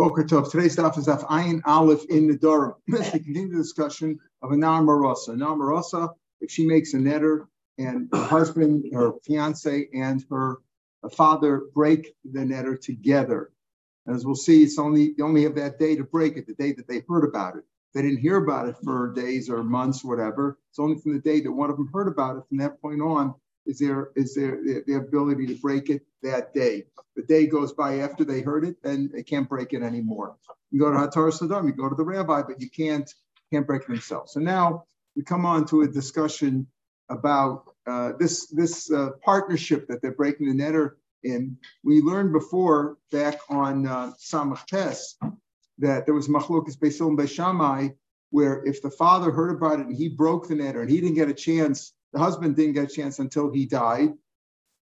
Boker Tov. Today's stuff is Af Ayin Aleph in the Durham. Let's continue the discussion of a Nar Marosa. Nar Marosa, if she makes a netter and her husband, her fiance, and her father break the netter together. As we'll see, it's only they only have that day to break it, the day that they heard about it. They didn't hear about it for days or months, or whatever. It's only from the day that one of them heard about it. From that point on, is there is there the, the ability to break it that day? The day goes by after they heard it, and they can't break it anymore. You go to Hatar Saddam, you go to the rabbi, but you can't can't break it themselves. So now we come on to a discussion about uh, this this uh, partnership that they're breaking the netter in. We learned before back on uh, Samach Tes that there was Machlokas Beisil and Beishamai, where if the father heard about it and he broke the netter and he didn't get a chance, the husband didn't get a chance until he died.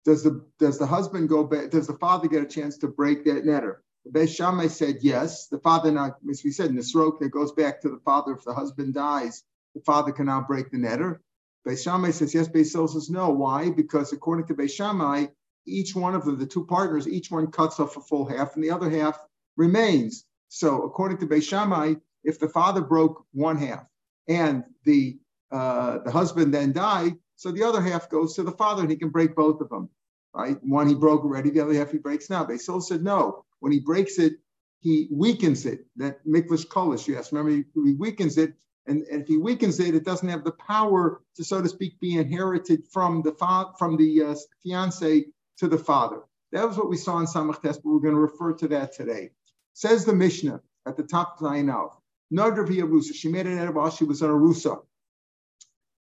Does the does the husband go back? Does the father get a chance to break that netter? Beis Shammai said yes. The father not, as we said in the stroke, that goes back to the father. If the husband dies, the father cannot break the netter. Beis Shammai says yes. Beis Hillel says no. Why? Because according to Beis Shammai, each one of them, the two partners, each one cuts off a full half, and the other half remains. So according to Beis Shammai, if the father broke one half and the uh, the husband then died, so the other half goes to the father, and he can break both of them. Right? One he broke already, the other half he breaks now. Hillel said no. When he breaks it, he weakens it. That mikvash kolish, yes. Remember, he, weakens it, and, and, if he weakens it, it doesn't have the power to, so to speak, be inherited from the fa- from the uh, fiance to the father. That was what we saw in Samach but we're going to refer to that today. Says the Mishnah at the top of Zayin Nadr Rusa. She made an while she was an Arusa.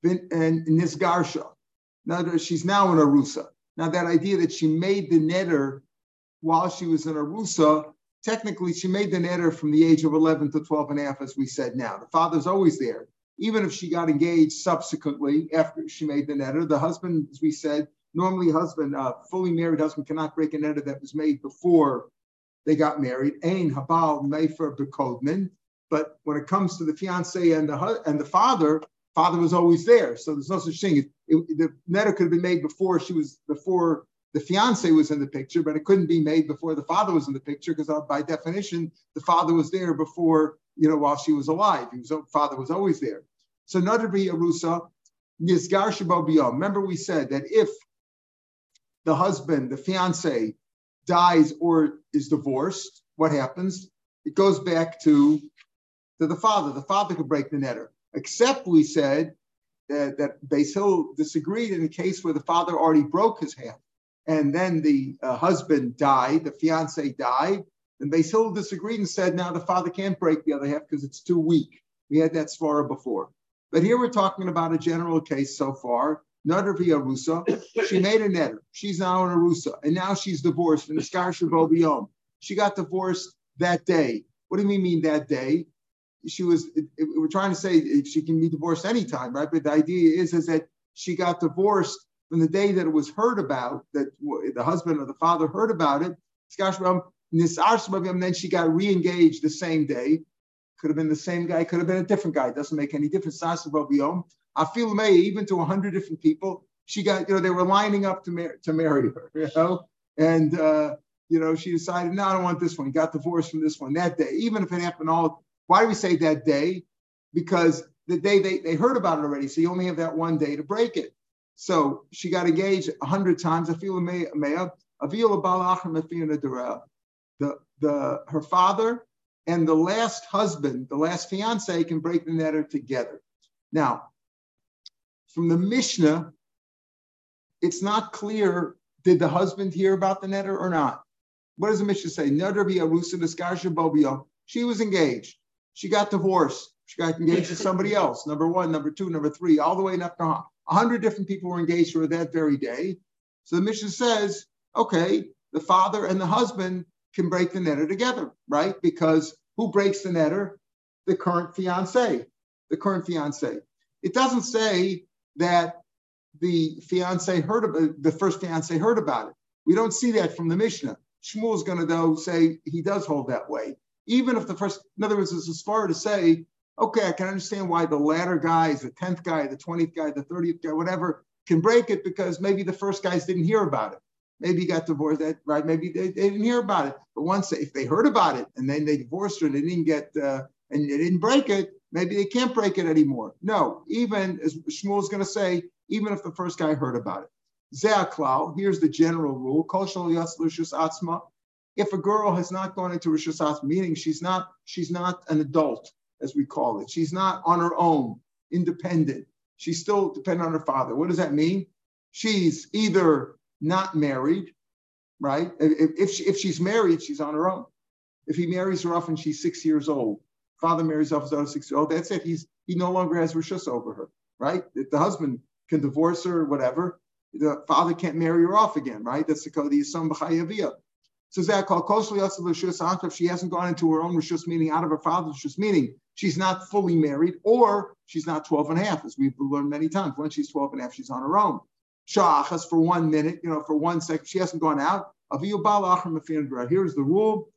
And Nisgarsha. Now that she's now an Arusa. Now that idea that she made the netter while she was an Arusa, technically she made the netter from the age of 11 to 12 and a half, as we said now. The father's always there. Even if she got engaged subsequently after she made the netter, the husband, as we said, normally husband, uh, fully married husband cannot break a netter that was made before they got married. Ain habal mefer bekodman. But when it comes to the fiance and the and the father, father was always there. So there's no such thing. It, it, the netter could have been made before she was before the fiance was in the picture, but it couldn't be made before the father was in the picture because uh, by definition the father was there before you know while she was alive. He was father was always there. So Nadri Arusa Shabobiyah. Remember we said that if the husband, the fiance, dies or is divorced, what happens? It goes back to, to the father. The father could break the netter. Except we said that, that Beis Hillel disagreed in a case where the father already broke his hand. And then the uh, husband died, the fiance died. And Beis Hillel disagreed and said, now the father can't break the other half because it's too weak. We had that svara before. But here we're talking about a general case so far Nadar Arusa. She made a netter. She's now an Arusa. And now she's divorced from the Skarsha She got divorced that day. What do mean, mean that day? She was, it, it, we're trying to say she can be divorced anytime, right? But the idea is, is that she got divorced from the day that it was heard about, that the husband or the father heard about it. And then she got re-engaged the same day. Could have been the same guy, could have been a different guy. It doesn't make any difference. I feel may even to 100 different people. She got, you know, they were lining up to, mar- to marry her, you know, and, uh, you know, she decided, no, I don't want this one. Got divorced from this one that day, even if it happened all. Why do we say that day? Because the day they, they heard about it already. So you only have that one day to break it. So she got engaged a hundred times. The the her father and the last husband, the last fiance, can break the netter together. Now, from the Mishnah, it's not clear did the husband hear about the netter or not. What does the Mishnah say? She was engaged. She got divorced. She got engaged to somebody else. Number one, number two, number three, all the way up to 100 different people were engaged to her that very day. So the Mishnah says, okay, the father and the husband can break the netter together, right? Because who breaks the netter? The current fiance. The current fiance. It doesn't say that the fiance heard about the first fiance heard about it. We don't see that from the Mishnah. Shmuel is going to though say he does hold that way, even if the first. In other words, it's as far as to say, okay, I can understand why the latter guys, the tenth guy, the twentieth guy, the thirtieth guy, whatever, can break it because maybe the first guys didn't hear about it. maybe he got divorced. That right? Maybe they, they didn't hear about it. But once if they heard about it and then they divorced her and they didn't get uh, and they didn't break it, maybe they can't break it anymore. No, even as Shmuel's going to say, even if the first guy heard about it. Zeaklau, here's the general rule. If a girl has not gone into Rishus Atzma, meaning she's not, she's not an adult, as we call it. She's not on her own, independent. She's still dependent on her father. What does that mean? She's either not married, right? If, if, she, if she's married, she's on her own. If he marries her off and she's six years old, father marries off his daughter six years old, that's it. He's he no longer has rishus over her, right? The husband can divorce her whatever, the father can't marry her off again, right? That's the code of Yisam B'chayaviyah. So she hasn't gone into her own rishus, meaning out of her father's rishus, meaning she's not fully married or she's not 12 and a half, as we've learned many times. When she's 12 and a half, she's on her own. Sha'achas for one minute, you know, for one second, she hasn't gone out. Here's the rule.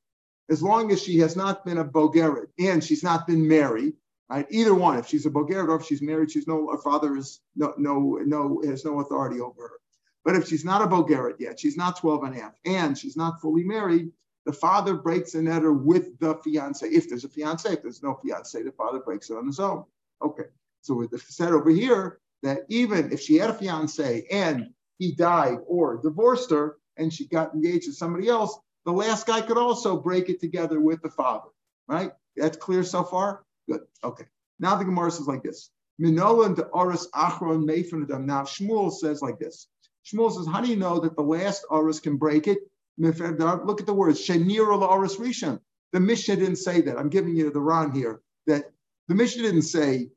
As long as she has not been a bogeret and she's not been married, right? Either one, if she's a bogeret or if she's married, she's no, her father is no, no, no, has no authority over her. But if she's not a bogeret yet, she's not 12 and a half, and she's not fully married, the father breaks a netter with the fiance. If there's a fiance, if there's no fiance, the father breaks it on his own. Okay. So with the said over here that even if she had a fiance and he died or divorced her and she got engaged to somebody else, the last guy could also break it together with the father. Right? That's clear so far? Good. Okay. Now the Gemara says like this. Minolan de Oris Achron Now Shmuel says like this. Shmuel says, how do you know that the last Oris can break it? Look at the words, Shenir Oris Rishon. The Mishnah didn't say that. I'm giving you the Ron here. That the Mishnah didn't say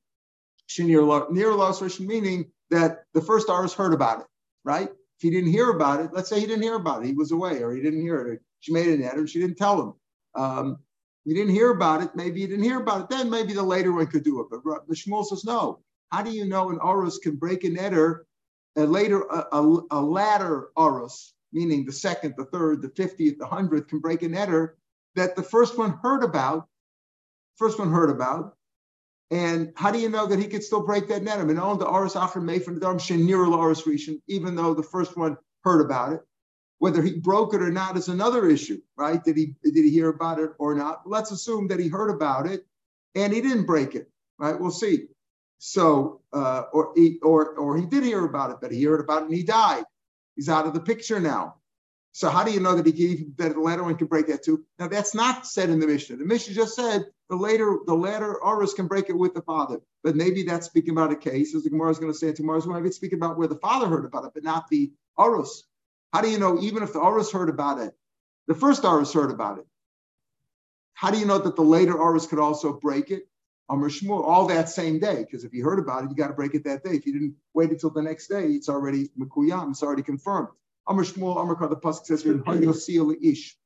Shenir Oris Rishon, meaning that the first Oris heard about it, right? If he didn't hear about it, let's say he didn't hear about it, he was away or he didn't hear it. She made an edit and she didn't tell him. Um, he didn't hear about it. Maybe he didn't hear about it. Then maybe the later one could do it. But the Shmuel says no. How do you know an Oris can break an eder, a later, a, a, a latter meaning the second, the third, the 50th, the 100th, can break an eder that the first one heard about, first one heard about. And how do you know that he could still break that netter? And on the Aris from the Dharm Shenir Aris Rishon, even though the first one heard about it. Whether he broke it or not is another issue, right? Did he did he hear about it or not? Let's assume that he heard about it and he didn't break it, right? We'll see. So, uh, or he or or he did hear about it, but he heard about it and he died. He's out of the picture now. So how do you know that he gave that the latter one can break that too? Now that's not said in the Mishnah. The Mishnah just said the later the latter can break it with the father. But maybe that's speaking about a case, as the Gemara is going to say tomorrow's going to speaking about where the father heard about it, but not the Oris. How do you know even if the Oris heard about it, the first Oris heard about it? How do you know that the later Oris could also break it? Amr Shmuel all that same day, because if you heard about it, you got to break it that day. If you didn't wait until the next day, it's already Mekuyam, it's already confirmed. Amr Shmuel, Amr the Pasuk says ish.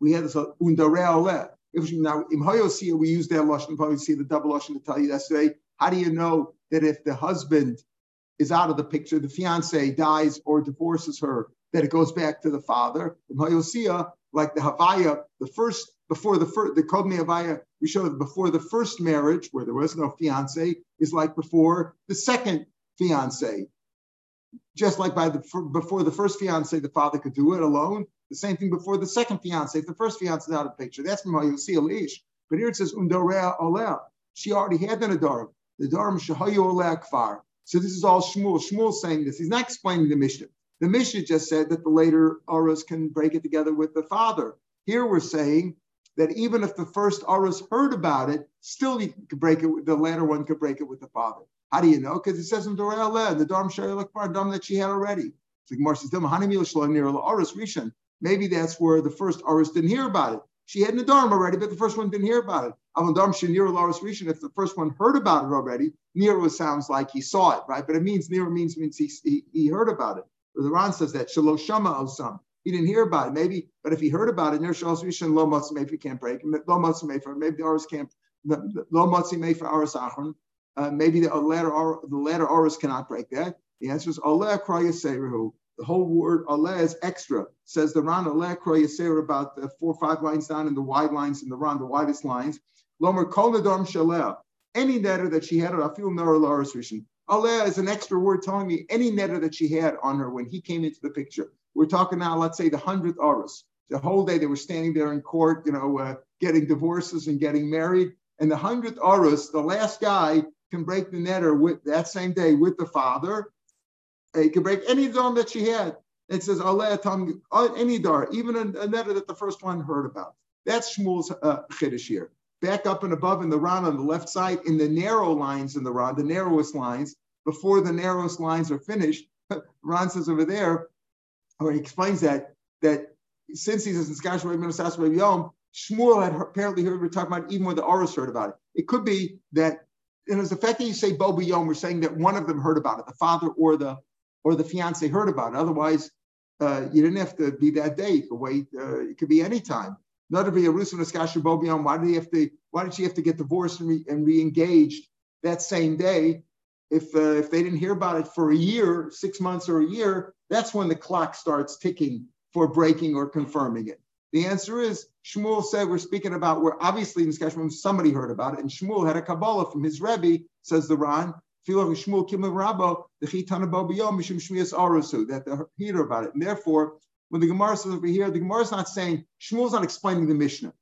We had this uh, undare If now in Hayosia, we use that lashon. Probably see the double lashon to tell you yesterday. How do you know that if the husband is out of the picture, the fiance dies or divorces her, that it goes back to the father? In Hayosia, like the Havaya, the first before the first the Kodmi Havaya, we show that before the first marriage, where there was no fiance, is like before the second fiance. Just like by the before the first fiance, the father could do it alone. The same thing before the second fiance, if the first fiance is out of the picture. That's from see Elish. But here it says Undorea Oleh. She already had the Nadarim. The Darim Shahayu Oleh Kfar. So this is all Shmuel. Shmuel saying this. He's not explaining the Mishnah. The Mishnah just said that the later auras can break it together with the father. Here we're saying that even if the first auras heard about it, still you could break it. The latter one could break it with the father. How do you know? Because it says in Dorel, the Dharm Shari Dharm that she had already. It's like says, Maybe that's where the first auras didn't hear about it. She had Nadarm already, but the first one didn't hear about it. If the first one heard about it already, Nero sounds like he saw it, right? But it means Nero means means he, he, he heard about it. The Ran says that Shaloshama Osam. He didn't hear about it, maybe, but if he heard about it, Ner Shalos Rishon Lo Matzim Maybe can't break. Lo Matzim for maybe the Oris can't. Lo Matzim for Oris Achron. Uh, maybe the latter the latter Oris cannot break that. The answer is Allah Kroyaseru. The whole word Allah is extra. Says the Ran Allah Kroyaseru about the four or five lines down in the wide lines in the Ran, the widest lines. Lomer Kol Nadam Shaleh. Any netter that she had, I feel Nor Loris Rishon. Allah is an extra word telling me any netter that she had on her when he came into the picture. We're talking now, let's say the hundredth Oris. The whole day they were standing there in court, you know, uh, getting divorces and getting married. And the hundredth Oris, the last guy can break the neder with that same day with the father. He can break any dom that she had. It says Allah any dar, even a, a neder that the first one heard about. That's Shmuel's uh, here. Back up and above in the Ran on the left side, in the narrow lines in the Ran, the narrowest lines, before the narrowest lines are finished, Ran says over there, or he explains that that since he's in Skashwa Yom, Shmuel had apparently heard we're talking about even when the Oris heard about it. It could be that and it's the fact that you say Bo Yom, we're saying that one of them heard about it, the father or the or the fiance heard about it. Otherwise, uh, you didn't have to be that day. You could wait. Uh, it could be any time. Not to be a Rusim Naskasha Bo Yom. Why did he have to? Why did she have to get divorced and, re, and re-engaged that same day? If uh, if they didn't hear about it for a year, six months or a year, that's when the clock starts ticking for breaking or confirming it. The answer is Shmuel said we're speaking about where obviously in Skeshmim somebody heard about it, and Shmuel had a Kabbalah from his Rebbe, says the Ran. That the hear about it. And therefore, when the Gemara says over here, the Gemara is not saying, Shmuel's not explaining the Mishnah.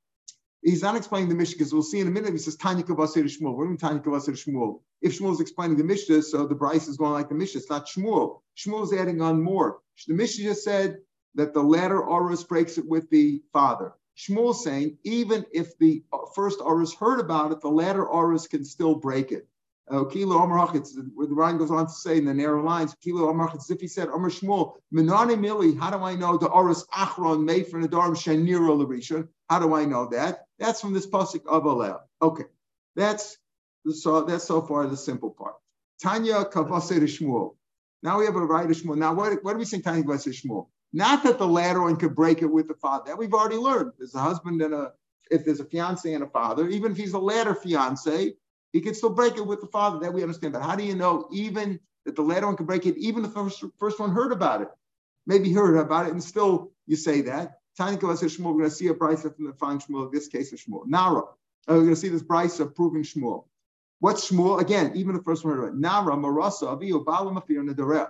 He's not explaining the Mishnah because we'll see in a minute. He says Tanya Kavasir Shmuel. What do you mean Tanya Shmuel? If Shmuel is explaining the Mishnah, so the brisa is going like the Mishnah. It's not Shmuel. Shmuel is adding on more. The Mishnah just said that the latter Orus breaks it with the father. Shmuel saying even if the uh, first Orus heard about it, the latter Orus can still break it. Uh, Kilo Omer where the Ran goes on to say in the narrow lines, Kilo Omer if he said, Omer Shmuel, Menani Mili, how do I know the Orus Achron made for Nadarim Shaniro Larisha? How do I know that? That's from this pasuk of Alel. Okay, that's so that's so far the simple part. Tanya Kavase Shmuel. Now we have a right Shmuel. Now what, what do we say Tanya Kavase Shmuel? Not that the latter one could break it with the father. That we've already learned. There's a husband and a, if there's a fiance and a father, even if he's a latter fiance, he can still break it with the father. That we understand. But how do you know even that the latter one can break it, even the first, first one heard about it? Maybe heard about it and still you say that. Tanya says Shmuel, we're going to see a brisa from the fine Shmuel, this case of Shmuel. Nara. Uh, we're going to see this brisa proving Shmuel. What's Shmuel? Again, even the first one heard about it. Nara, Marasa, Aviyo, Bala, Mafir, Nadareh.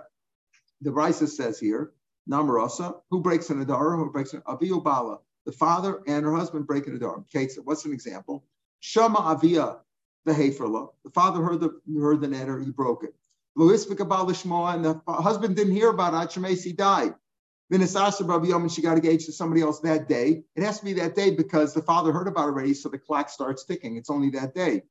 The brisa says here, Namarasa, who breaks an Adara, who breaks an Aviyu Bala, the father and her husband break an Adara. Okay, so what's an example? Shama Avia, the father heard the heard the netter, he broke it. And the husband didn't hear about it, Shemesi died. Vinasasa Rabbi Yom, and she got engaged to somebody else that day. It has to be that day because the father heard about it already, so the clock starts ticking. It's only that day.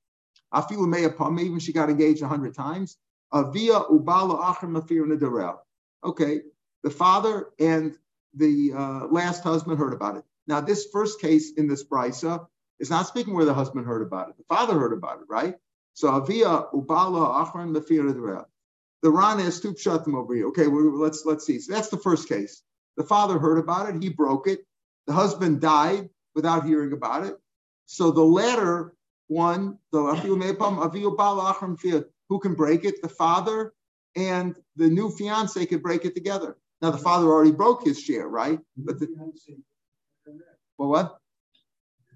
Afilu Me'apam, even she got engaged a hundred times. Avia Ubala Achim Mafir Nadarel. Okay, the father and the uh, last husband heard about it. Now, this first case in this brisa is not speaking where the husband heard about it. The father heard about it, right? So avia ubala achron lefir The Ran is two pshatim over here. Okay, well, let's let's see. So that's the first case. The father heard about it. He broke it. The husband died without hearing about it. So the latter one, the who can break it? The father and the new fiance could break it together. Now the father already broke his share, right? But the, well, what?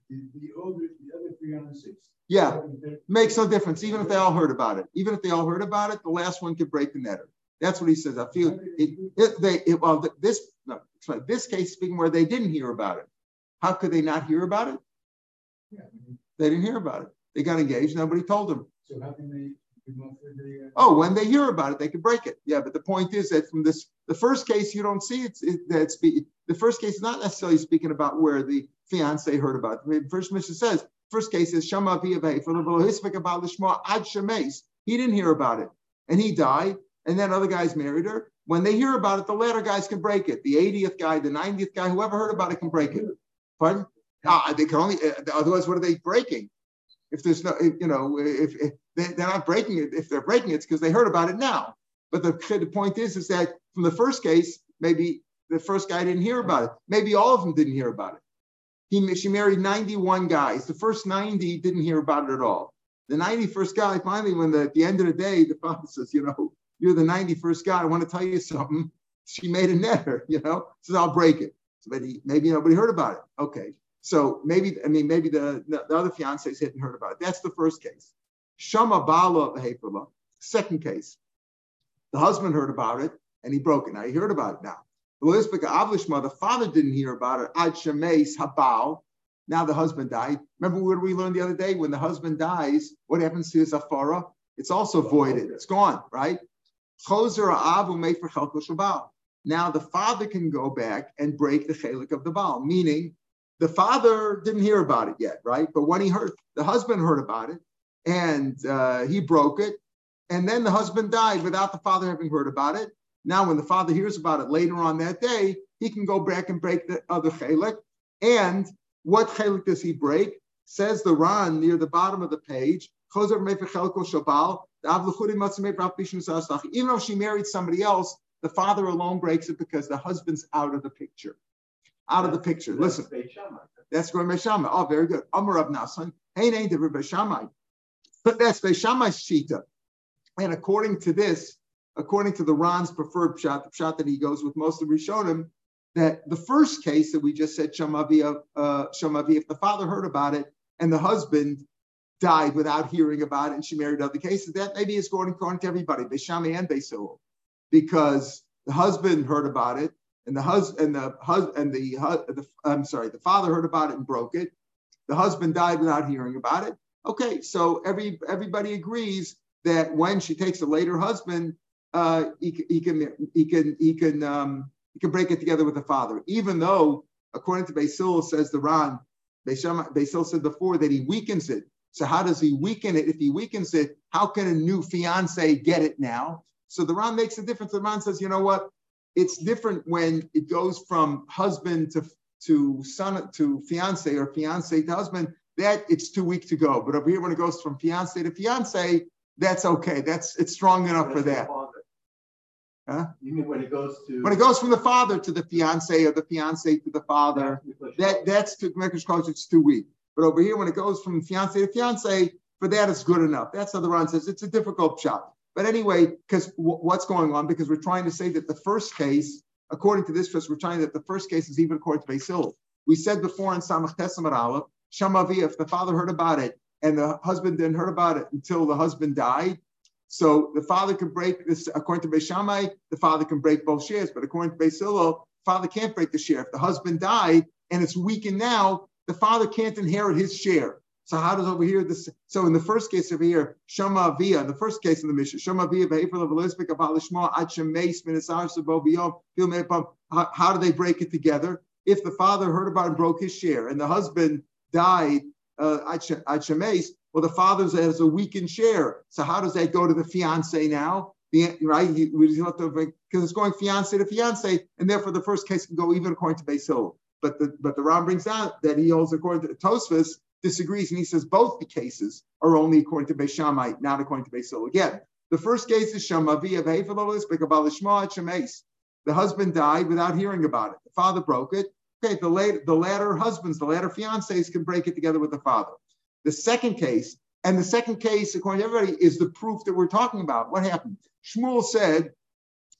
The, the older, the other fiancés. Yeah, makes no difference. Even if they all heard about it, even if they all heard about it, the last one could break the netter. That's what he says. I feel it, it, they it, well this no, sorry, this case speaking where they didn't hear about it. How could they not hear about it? Yeah. They didn't hear about it. They got engaged. Nobody told them. So how can they uh, Oh, when they hear about it, they can break it. Yeah, but the point is that from this, the first case, you don't see it's it, that's the first case is not necessarily speaking about where the fiance heard about it. First Mishnah says first case is Shama Ad. He didn't hear about it, and he died, and then other guys married her. When they hear about it, the latter guys can break it. The 80th guy, the 90th guy, whoever heard about it can break it. Pardon? Ah, they can only. Uh, otherwise, what are they breaking? If there's no, you know, if, if they, are not breaking it, if they're breaking it, it's because they heard about it now. But the, the point is, is that from the first case, maybe the first guy didn't hear about it. Maybe all of them didn't hear about it. He, she married 91 guys. The first 90 didn't hear about it at all. The 91st guy, finally, when the, at the end of the day, the father says, you know, you're the 91st guy. I want to tell you something. She made a netter, you know, says, I'll break it. So maybe, maybe nobody heard about it. Okay. So maybe, I mean, maybe the, the other fiancés hadn't heard about it. That's the first case. Shama Bala Second case. The husband heard about it and he broke it. Now he heard about it now. The father didn't hear about it. Ad shemeis habal. Now the husband died. Remember what we learned the other day? When the husband dies, what happens to his afara? It's also voided. It's gone, right? Now the father can go back and break the chelik of the baal, meaning the father didn't hear about it yet, right? But when he heard, the husband heard about it, and uh, he broke it, and then the husband died without the father having heard about it. Now, when the father hears about it later on that day, he can go back and break the other chelik. And what chelik does he break? Says the Ran near the bottom of the page. Even though she married somebody else, the father alone breaks it because the husband's out of the picture. Out of the picture. Listen. That's going Beishamai. Oh, very good. Amar of Nasan. Hey, the Beishamai. But that's Beishamai's Shita. And according to this, according to the Ran's preferred shot, the shot that he goes with most of Rishonim, that the first case that we just said, Shamavi, uh, Shamavi, if the father heard about it and the husband died without hearing about it and she married other cases, that maybe is going according to everybody, Beshami and Besil, because the husband heard about it and the husband and the husband and the, the I'm sorry, the father heard about it and broke it. The husband died without hearing about it. Okay, so every everybody agrees that when she takes a later husband, uh, he, he, can he can he can um, he can break it together with the father, even though according to Basil says the Ran, Basil said before that he weakens it. So how does he weaken it? If he weakens it, how can a new fiance get it now? So the Ran makes a difference. The Ran says, you know what? It's different when it goes from husband to to son to fiance or fiance to husband. That it's too weak to go. But over here, when it goes from fiance to fiance, that's okay. That's it's strong enough for that. Huh? You mean when it goes to when it goes from the father to the fiance or the fiance to the father? That that's to make college, it's too weak. But over here, when it goes from fiance to fiance, for that it's good enough. That's how the Ran says it's a difficult shot. But anyway, because w- what's going on? Because we're trying to say that the first case, according to this verse, we're trying that the first case is even according to Basil. We said before in Samach Tesamar Aleph, Shamavi, if the father heard about it and the husband didn't heard about it until the husband died, so the father can break this, according to Beishamai, the father can break both shares, but according to Beisilo, father can't break the share. If the husband died and it's weakened now, the father can't inherit his share. So how does over here this? So in the first case over here, Shama Via, the first case in the Mishnah, Shama Via How do they break it together? If the father heard about and broke his share, and the husband died uh, well, the father has a weakened share. So how does that go to the fiance now? The, right? Because it's going fiance to fiance, and therefore the first case can go even according to Basil. But the but the Ram brings out that he holds according to Tosfos disagrees, and he says both the cases are only according to Beishamai, not according to Basil. Again, the first case is Shamavi of Shemeis. The husband died without hearing about it. The father broke it. Okay, the later the latter husbands, the latter fiancés can break it together with the father. The second case, and the second case, according to everybody, is the proof that we're talking about. What happened? Shmuel said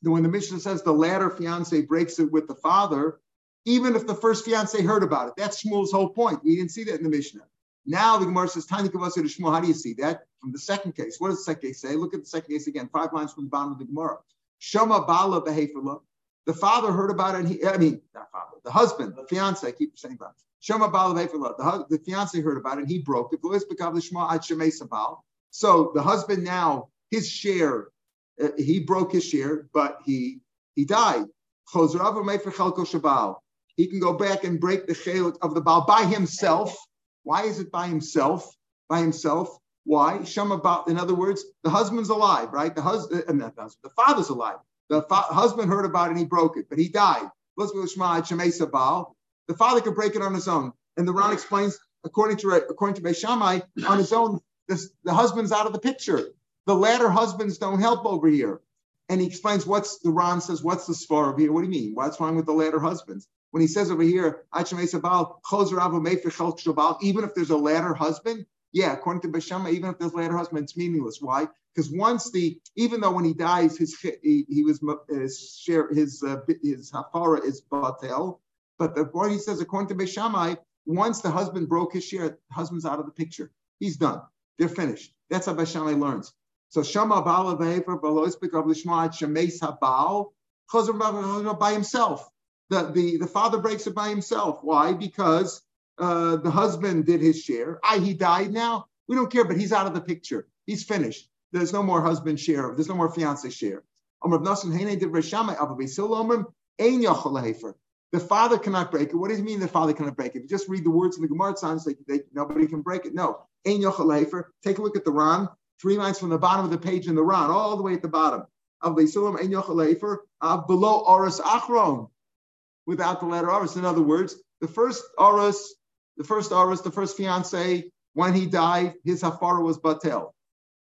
that when the Mishnah says the latter fiance breaks it with the father, even if the first fiance heard about it, that's Shmuel's whole point. We didn't see that in the Mishnah. Now the Gemara says, Tani Kavasa to Shmuel. How do you see that? From the second case. What does the second case say? Look at the second case again, five lines from the bottom of the Gemara. Shama Bala Behefala. The father heard about it, and he, I mean, not father, the husband, the fiance, I keep saying that. The, the fiance heard about it and he broke it. So the husband now, his share, uh, he broke his share, but he he died. He can go back and break the chelik of the Baal by himself. Why is it by himself? By himself. Why? In other words, the husband's alive, right? The husband, uh, the, husband the father's alive. The fa- husband heard about it and he broke it, but he died. The father could break it on his own. And the Ran explains, according to according to Beishamai, on his own, this, the husband's out of the picture. The latter husbands don't help over here. And he explains what's the Ran says, what's the svar over here? What do you mean? What's wrong with the latter husbands? When he says over here, even if there's a latter husband, yeah, according to Bashama, even if there's a latter husband, it's meaningless. Why? Because once the, even though when he dies, his he, he was his share his uh, his hafara is batel, but the boy he says, according to Beishamai, once the husband broke his share, the husband's out of the picture. He's done. They're finished. That's how Beishamai learns. So Shama Bala Ve'efer Baloispik of Lishma Shemes Habal. by himself. The, the, the father breaks it by himself. Why? Because uh, the husband did his share. I, he died now. We don't care, but he's out of the picture. He's finished. There's no more husband share. There's no more fiance share. The father cannot break it. What does it mean the father cannot break it? If you just read the words in the Gemara, it sounds like they, nobody can break it. No. Take a look at the Ran, three lines from the bottom of the page in the Ran, all the way at the bottom. Of the Suleim, uh, below Oris Achron, without the letter Oris. In other words, the first Oris, the first Oris, the first fiance, when he died, his Hafara was Batel.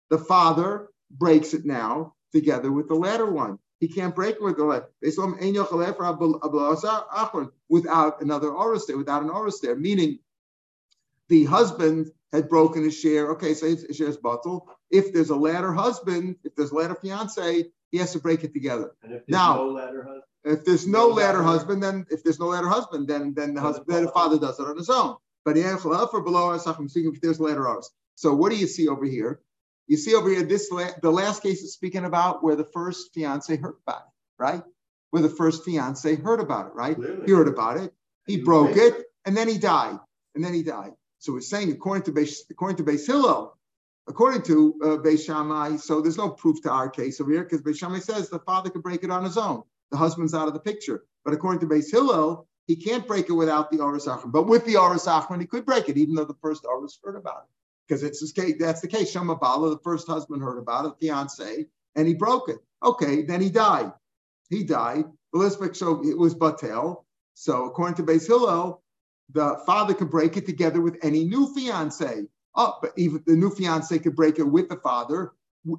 The father breaks it now together with the latter one. He can't break with the letter. They saw him anyokale for without another oris there, without an oris there, meaning the husband had broken his share. Okay, so his share is bottle. If there's a latter husband, if there's a latter fiance, he has to break it together. now, no husband, if there's no, no ladder husband, then if there's no ladder husband, then then the husband, then the father does it on his own. But for below us, I'm speaking if there's ladder ours. So what do you see over here? You see over here, this the last case is speaking about where the first fiance heard about it, right? Where the first fiance heard about it, right? He heard about it, he, broke it, and then he died, and then he died. So we're saying according to Beis, according to Beis Hillel, according to uh, Beis Shammai, so there's no proof to our case over here because Beis Shammai says the father could break it on his own. The husband's out of the picture. But according to Beis Hillel, he can't break it without the Aris Achron. But with the Aris Achron, he could break it, even though the first Aris heard about it because it's this case, that's the case. Shama Bala, the first husband heard about it, fiance, and he broke it. Okay, then he died. He died. So it was Batel. So according to Beis Hillel, the father could break it together with any new fiance. Oh, but even the new fiance could break it with the father.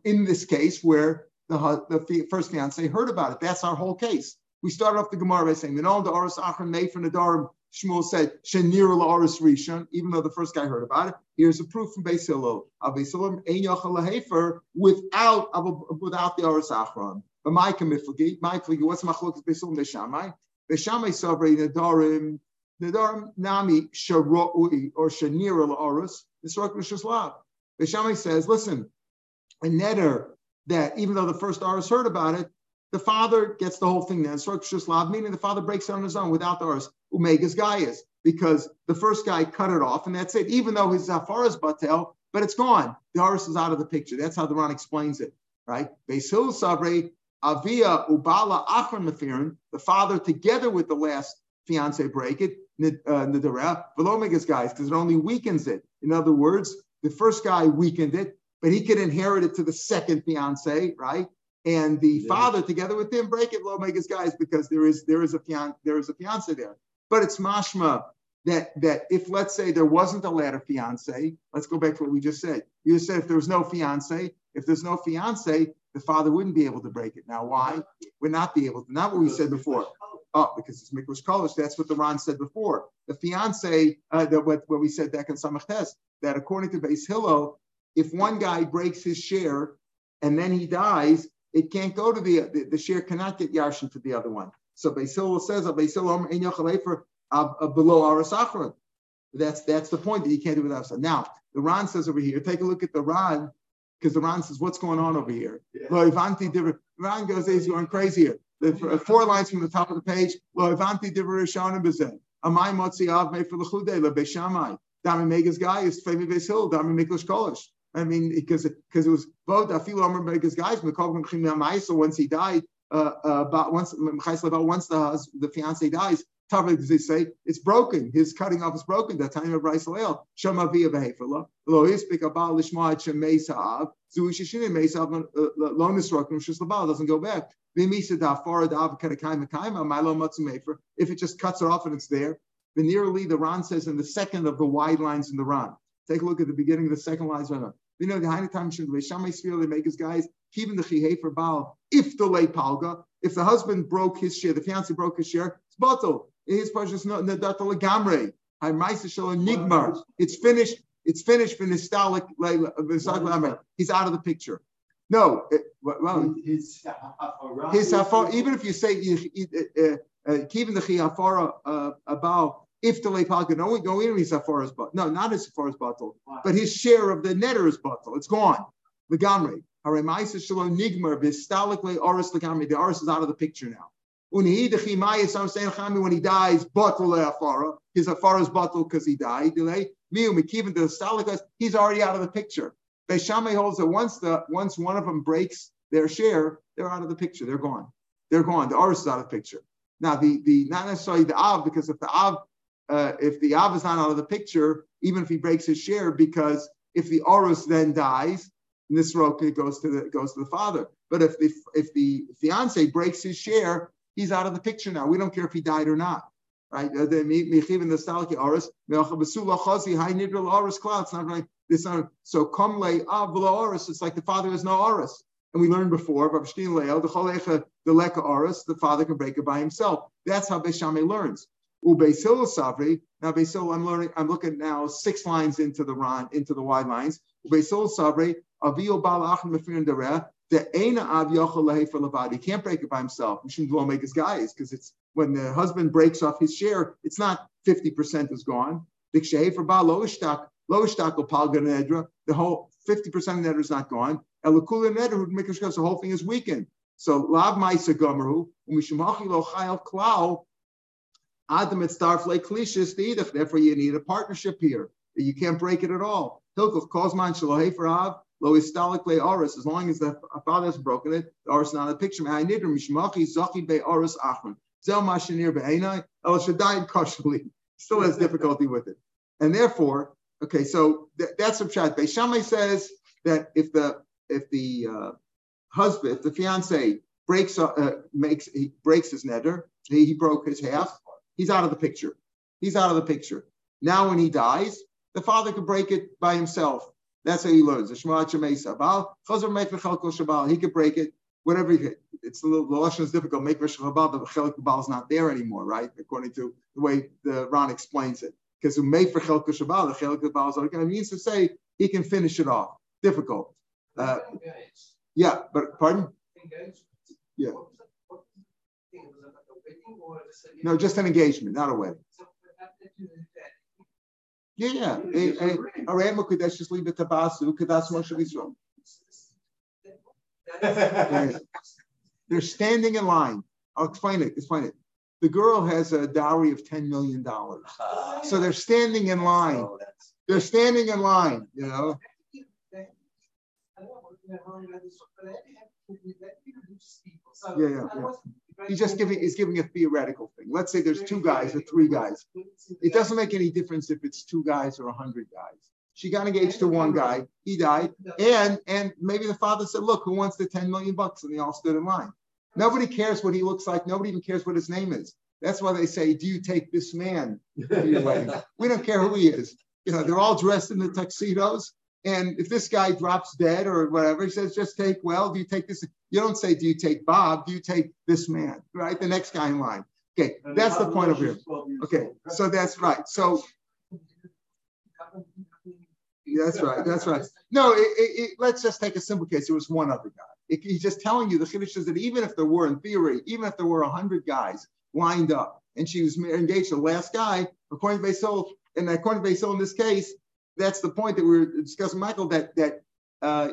In this case, where the, the first fiance heard about it, that's our whole case. We started off the Gemara by saying, "Minol the Aris Achron made from the Darim Shmuel said, Shenir La'aris Rishon, even though the first guy heard about it. Here's a proof from Beis Hillel. Hillel Ein Yachal without, without the Aris Achron. But my Kamiflagi, my Flagi, what's Machlokas Beis Hillel Beshamai? Beshamai Sabre Nadarim, Nadarim Nami Sharo'i or Shenir La'aris, this Rosh Hashanah. Beshamai says, listen, a netter that even though the first Aris heard about it, the father gets the whole thing then. Srok meaning the father breaks it on his own without the Aris. Umega's is because the first guy cut it off, and that's it, even though his Zafar is Batel, but it's gone. The Aris is out of the picture. That's how the Ron explains it, right? Beis Sabre, Avia Ubala Achron Mefirin, the father together with the last fiance break it, Nidara, uh, Velomega's guys, because it only weakens it. In other words, the first guy weakened it, but he could inherit it to the second fiance, right? And the yeah. father together with him break it, Lomega's guys, because there is there is a fian, there is a fiance there. But it's mashma that that if let's say there wasn't a ladder fiance, let's go back to what we just said. You just said if there was no fiance, if there's no fiance, the father wouldn't be able to break it. Now, why would not be able to? Not what we said before. Oh, because it's mikvah kolish. That's what the Ron said before. The fiance, uh, the, what, what we said back in Samach that according to Beis Hillel, if one guy breaks his share and then he dies, it can't go to the, the, the share cannot get yarshin to the other one. So Basil says, uh, uh, below our That's that's the point that you can't do without us. Now, the Ron says over here, take a look at the Ron, because the Ron says, what's going on over here? Ivanti Ron goes, he's going crazy here. The uh, four lines from the top of the page, Lo Ivanti Divrishana Bezeh. Amai Motzi Av Me for the Chude, Le Beshamai. Dami Megas guy is Femi Besil, Dami Miklish Kolish. I mean, because because it was both Afilu Amr Megas guys, So once he died, uh, uh, about once once the the fiance dies, Tavik they say it's broken. His cutting off is broken. The time of Rice Leil. Shema via behefela. Lo ispik abal lishma et shemeisav. Zui shishini meisav lo nisrokim shislabal doesn't go back. If it just cuts it off and it's there. The nearly the Ran says in the second of the wide lines in the Ran. Take a look at the beginning of the second lines. You know the Hainu time should be Shammai Sphere. They make his guys even the chihefer baal. If the lay palga, if the husband broke his share, the fiance broke his share, it's bottle. His is not nedatal gamre. Nigmar. It's finished. It's finished. for Finistalik. He's out of the picture. No, it, well, his his hafar. Even if you say even uh, uh, uh, the chiyafara about if the lepalka no go in his hafara's but no, not his hafara's bottle, but his share of the netter's bottle. It's gone. The gamre. Haremaisa Shalom Nigmar, Vistalikle Oris Lakami. The Oris is out of the picture now. When he dies, batul his afara bottle because he died. Delay miu mekivin the stalikas, he's already out of the picture. Beishamay holds that once the once one of them breaks their share, they're out of the picture. They're gone. They're gone. The oris is out of the picture. Now the the not necessarily the av because if the av uh, if the av is not out of the picture, even if he breaks his share, because if the oris then dies, Nisroka goes to the goes to the father. But if the if the fiance breaks his share, he's out of the picture now. We don't care if he died or not. Right? It's not like this. So come lay Avla Oris. It's like the father has no Oris. And we learned before, the the Leka Oris, the father can break it by himself. That's how Beshame learns. Ubesil Savri. Now Besil, I'm learning, I'm looking now six lines into the Ron, into the wide lines. Ubesil Savri, Avio Balach Mefir Dereh. The Aina Av Yochel He can't break it by himself. We shouldn't make his guys because it's when the husband breaks off his share, it's not 50% is gone. Dikshehe for Ba Loishtak, Loishtak Opal the whole 50% of the is not gone. Elakula Nedra, who the whole thing is weakened. So lav ma'isa gomeru u'mishmachi lo chayal klau adam et starf le klishis deidach. Therefore, you need a partnership here. You can't break it at all. Hilkuf kozman shalohe for av lo istalik le oris. As long as the father has broken it, the oris is not a picture. I need mishmachi zachi be oris achron. Zel mashinir be'enai el shaddai kashli. Still has difficulty with it, and therefore, okay. So th- that's what Pshat. Beishamai says that if the if the uh, husband, if the fiance breaks uh, makes he breaks his neder, he, he broke his half, he's out of the picture. He's out of the picture. Now, when he dies, the father could break it by himself. That's how he learns. He could break it, whatever he, it's a little, the lesson is difficult. Make Rish Chabal, the Chelik Kabal is not there anymore, right? According to the way the Ron explains it. Because who made for Chelik Shabal, the Chelik Kabal is like, it means to say he can finish it off. Difficult. Uh, yeah, but pardon? Yeah. No, just an engagement, not a wedding. Yeah, yeah. A Rama could just leave it to Basu, Kadas Moshe Yisrael. They're standing in line. I'll explain it. Explain it. The girl has a dowry of $10 million. So they're standing in line. Oh, they're standing in line, you know. Yeah, yeah, yeah. He's just giving he's giving a theoretical thing. Let's say there's two guys or three guys. It doesn't make any difference if it's two guys or a hundred guys. She got engaged to one guy. He died, and and maybe the father said, "Look, who wants the ten million bucks?" And they all stood in line. Nobody cares what he looks like. Nobody even cares what his name is. That's why they say, "Do you take this man to your wedding?" we don't care who he is. You know, they're all dressed in the tuxedos. And if this guy drops dead or whatever, he says, just take, well, do you take this? You don't say, do you take Bob? Do you take this man? Right? The next guy in line. Okay, that's the point of view. Okay, so that's right. So that's right. That's right. No, it, it, it, let's just take a simple case. It was one other guy. he's just telling you the Chiddush is that even if there were, in theory, even if there were a hundred guys lined up and she was engaged, the last guy, according to Basil, and according to Basil in this case, that's the point that we are discussing, Michael, that that uh,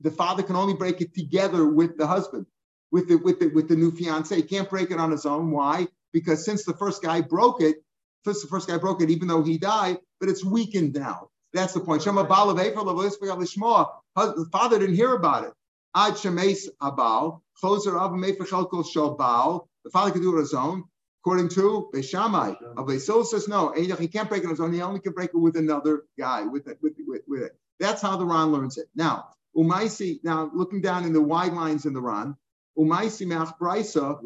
the father can only break it together with the husband, with the with the with the new fiance. He can't break it on his own. Why? Because since the first guy broke it, first the first guy broke it, even though he died, but it's weakened now. That's the point. The father didn't hear about it. Ad shemes abal, closer of The father could do it on his own. According to Beishamai, Abaysil says no, he can't break it on his own. He only can break it with another guy, with it, with, with, with it. That's how the Ran learns it. Now, Umaisi, now looking down in the wide lines in the Ran, Umaisi Mach Brisa.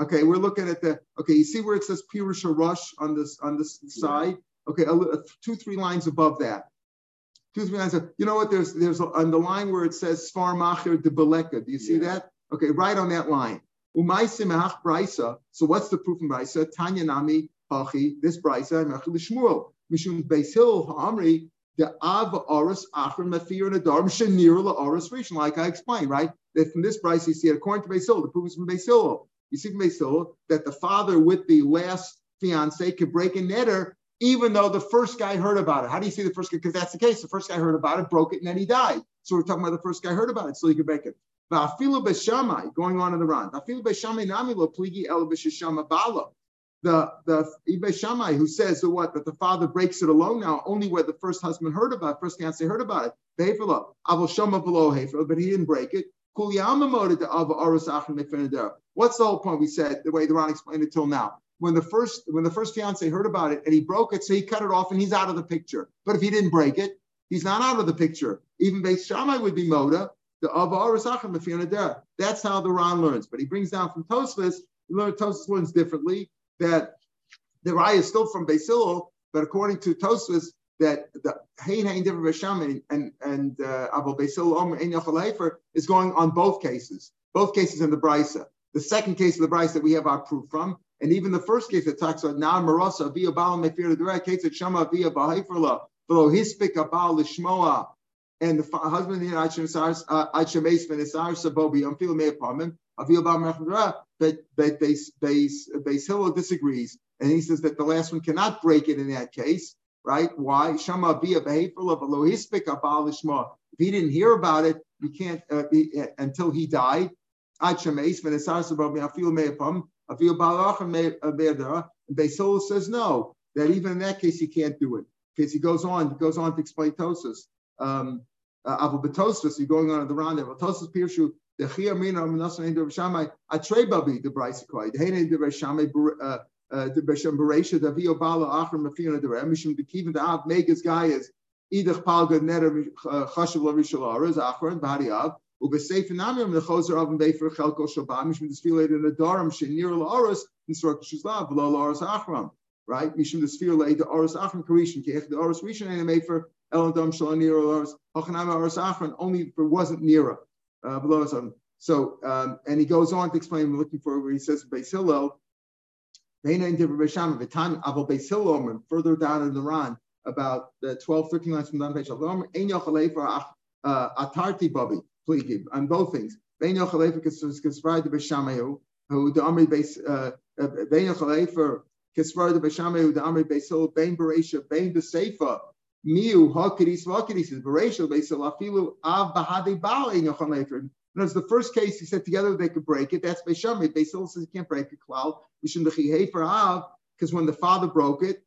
Okay, we're looking at the, okay, you see where it says Pirusha Rush on this on this side? Okay, two, three lines above that. Two, three lines. Of, you know what? There's there's on the line where it says Sfar Macher de Beleka. Do you see that? Okay, right on that line. Brisa. So what's the proof in brisa? Tanya nami hachi. This brisa mechel shmuel. Mishum beis hill ha'amri the av oris achron mafir and adarm shenir la oris rishon. Like I explained, right? That from this brisa you see it according to beis hill. The proof is from beis hill. You see from beis hill that the father with the last fiance could break a netter even though the first guy heard about it. How do you see the first guy? Because that's the case. The first guy heard about it, broke it, and then he died. So we're talking about the first guy heard about it, so he could break it. Va'afilu b'shamai, going on in the run. Va'afilu b'shamai namilo pligi el b'shishama bala. The the Ibe Shammai who says that what that the father breaks it alone now only where the first husband heard about it, first fiance heard about it. Avol shama below hefela, but he didn't break it. What's the whole point? We said the way the Ron explained it till now. When the first when the first fiance heard about it and he broke it, so he cut it off and he's out of the picture. But if he didn't break it, he's not out of the picture. Even Beis Shammai would be moda. The That's how the Ran learns. But he brings down from Tosfos. Tosfos learns differently that the raya is still from Basil, but according to Tosfos, that the Hein Hein Diver Basham and and uh, Abu Basil Ein is going on both cases, both cases in the Brisa. The second case of the Brisa that we have our proof from, and even the first case that talks about now Marasa via Baal Mefir the case of Shama via Bahayfrla below Hispik Abal Lishmoa. And the husband Eis Venisar Sabobi, but but Beis Beis Hillel disagrees, and he says that the last one cannot break it in that case, right? Why? Shama bia behavioral of lohispik abalishma. If he didn't hear about it, you can't uh, be, uh, until he died. Beis Hillel says no, that even in that case he can't do it because he goes on, he goes on to explain Tosfos um, uh, Abu Betostus, you're going on the round there. Betostus Pirshu, the Chia Mina Menassan Ender Shamai, a Babi, the Braisikoi, the Hain Ender Shamai, the Beshem Beresha, uh, uh, the Vio Bala Achram, the Fiona, the Remishim, the Kivin, the Av, Megas Gaias, Idach Palga, Neder Chashav Lavishalar, is Achran, Bari Av, and Namim, the Choser Avim Befer Chelko Shabamish, and Desfilate in Adoram, Shinir Laurus, and Sork Shuzlav, Laurus Achram right? Mishum the sphere laid the Oris Achim Karishan, Kech the Oris Rishan, and Mefer Eladam Shalom Nira Hachanama Aris Achron, only if it wasn't Nira, uh, below something. So, um, and he goes on to explain, we're looking for where he says, Beis Hillel, further down in the Ran, about the 12, 13 lines from the page, atarti babi, pligi, on both things. Bein Yochalei for Kisvar de Beshamayu, the Amri Beisil, Bein Beresha, Bein Besefa, Miu hakidis vakidis is bereishel beisel afilu av bahade bal in yocham lefer. And the first case, he said together they could break it. That's Beishamit. Beisil says you can't break it. Klal dechihe for av because when the father broke it,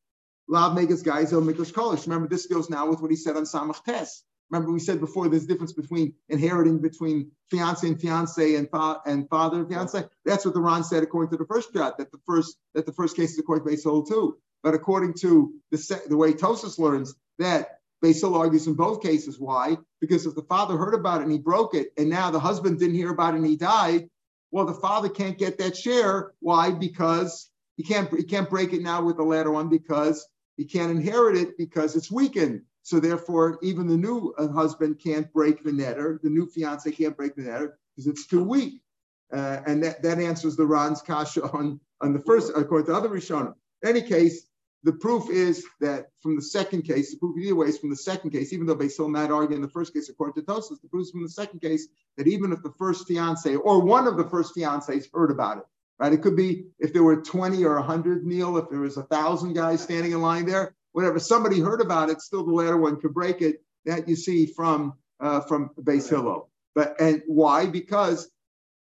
lav megas guys el mikdash kolish. Remember, this goes now with what he said on Samach Tes. Remember, we said before there's a difference between inheriting between fiance and fiance and, fa- and father and fiance. That's what the Ran said according to the first shot, that the first that the first case is according to Beisil too. But according to the, the way Tosfos learns, that Basil argues in both cases. Why? Because if the father heard about it and he broke it, and now the husband didn't hear about it and he died, well, the father can't get that share. Why? Because he can't he can't break it now with the latter one because he can't inherit it because it's weakened. So therefore, even the new uh, husband can't break the netter. The new fiance can't break the netter because it's too weak. Uh, and that, that answers the Ran's kasha on, on the first, according to other Rishonim. Any case, the proof is that from the second case, the proof either way is from the second case, even though still not argue in the first case according to Tosfos, the proof is from the second case that even if the first fiance or one of the first fiancés heard about it, right? It could be if there were 20 or 100 Neil, if there was a thousand guys standing in line there, whatever, somebody heard about it, still the latter one could break it. That you see from uh, from Hillel. But and why? Because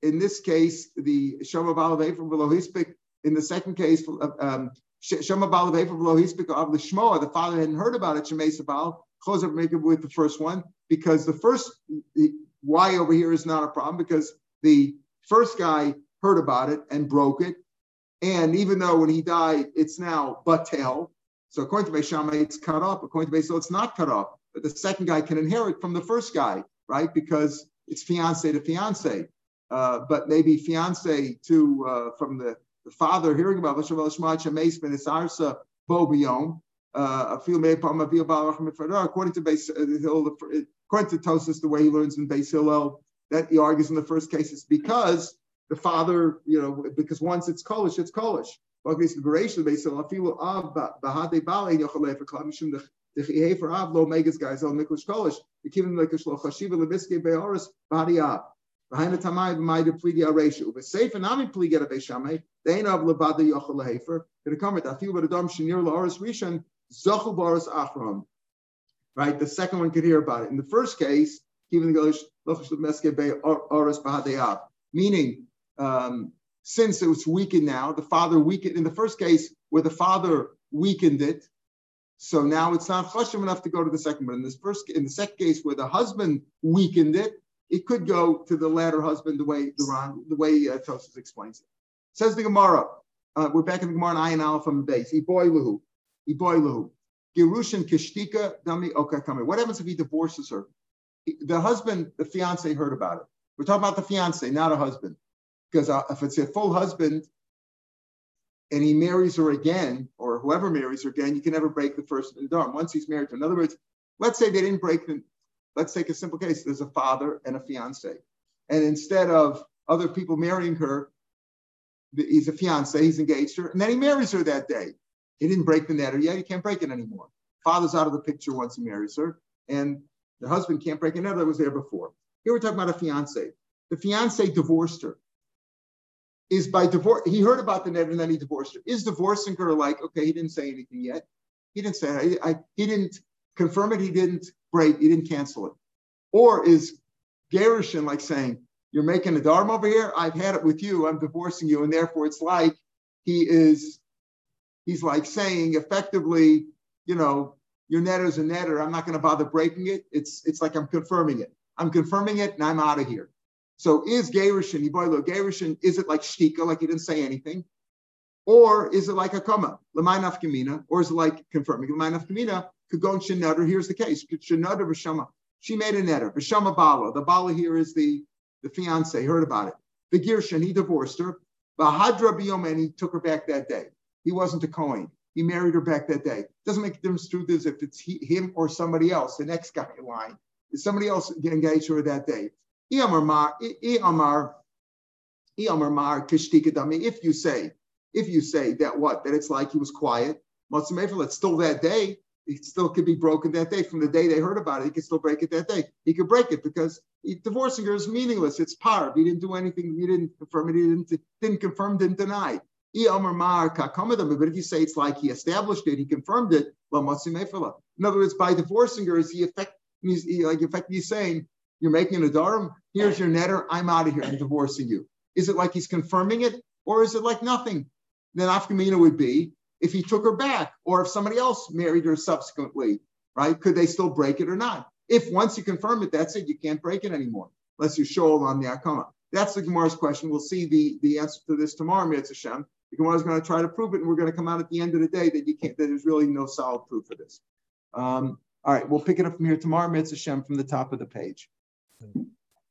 in this case, the Shema Balavei from below Hispik, in the second case, um, Shema Baal of the father hadn't heard about it, Shemay Sabal, make it with the first one, because the first, why over here is not a problem, because the first guy heard about it and broke it. And even though when he died, it's now batel. So according to Beishama, it's cut off. According to Beisil, it's not cut off. But the second guy can inherit from the first guy, right? Because it's fiance to fiance. Uh, but maybe fiance to uh, from the the father hearing about Vashav Shema Shemes Ben Isarsa Bo Biyom, uh, according to Beis, according to Tosfos, the way he learns in Beis Hillel, that he argues in the first case is because the father, you know, because once it's Kolish, it's Kolish. The Right. The second one could hear about it. In the first case, Meaning, um, since it was weakened now, the father weakened in the first case where the father weakened it. So now it's not chashim enough to go to the second. But in this first, in the second case where the husband weakened it, it could go to the latter husband the way the Ran, the way uh, Tosfos explains it. Says the Gemara. Uh, we're back in the Gemara and Ayin Aleph on the base. Iboiluhu. Iboiluhu. Gerushin kishtika dami okakame. What happens if he divorces her? The husband, the fiance heard about it. We're talking about the fiance, not a husband. Because uh, if it's a full husband and he marries her again, or whoever marries her again, you can never break the first nidar. Once he's married to, in other words, let's say they didn't break the. Let's take a simple case. There's a father and a fiance, and instead of other people marrying her, he's a fiance, he's engaged her, and then he marries her that day. He didn't break the netter yet. He can't break it anymore. Father's out of the picture once he marries her, and the husband can't break a netter that was there before. Here we're talking about a fiance. The fiance divorced her. Is by divorce, he heard about the netter and then he divorced her. Is divorcing her like, okay, he didn't say anything yet. He didn't say, I, I, he didn't confirm it, he didn't break, he didn't cancel it. Or is Gerushin like saying, you're making a dharma over here. I've had it with you. I'm divorcing you. And therefore, it's like he is, he's like saying effectively, you know, your netter's a netter. I'm not going to bother breaking it. It's it's like I'm confirming it. I'm confirming it and I'm out of here. So is Gerushin, Iboilo Gerushin, is it like Shtika, like he didn't say anything? Or is it like a Kama, Lamai Nafkamina? Or is it like confirming Lamai Nafkamina? Kagon Shinadr, here's the case. Shinadr Vishama. She made a netter. Vishama Bala. The Bala here is the the fiance, heard about it. The Gershon, he divorced her. Bahadra Biyom, he took her back that day. He wasn't a Cohen. He married her back that day. Doesn't make a difference. Truth is, if it's he, him or somebody else, the next guy in line, is somebody else engaged her that day. If you say, if you say that what that it's like he was quiet, it's still that day it still could be broken that day. From the day they heard about it, he could still break it that day. He could break it because he, divorcing her is meaningless. It's par. He didn't do anything. He didn't confirm it. He didn't, didn't confirm, didn't deny. But if you say it's like he established it, he confirmed it. In other words, by divorcing her, is he effect he's he, like effectively saying, You're making a dharam, here's your netter, I'm out of here, I'm divorcing you. Is it like he's confirming it, or is it like nothing? Then Afkamina would be if he took her back or if somebody else married her subsequently, right? Could they still break it or not? If once you confirm it, that's it. You can't break it anymore unless you show on the Akama. That's the Gemara's question. We'll see the, the answer to this tomorrow, Mitzvah Hashem. The Gemara is going to try to prove it, and we're going to come out at the end of the day that you can't. That there's really no solid proof for this. Um, all right, we'll pick it up from here tomorrow, Mitzvah Hashem, from the top of the page.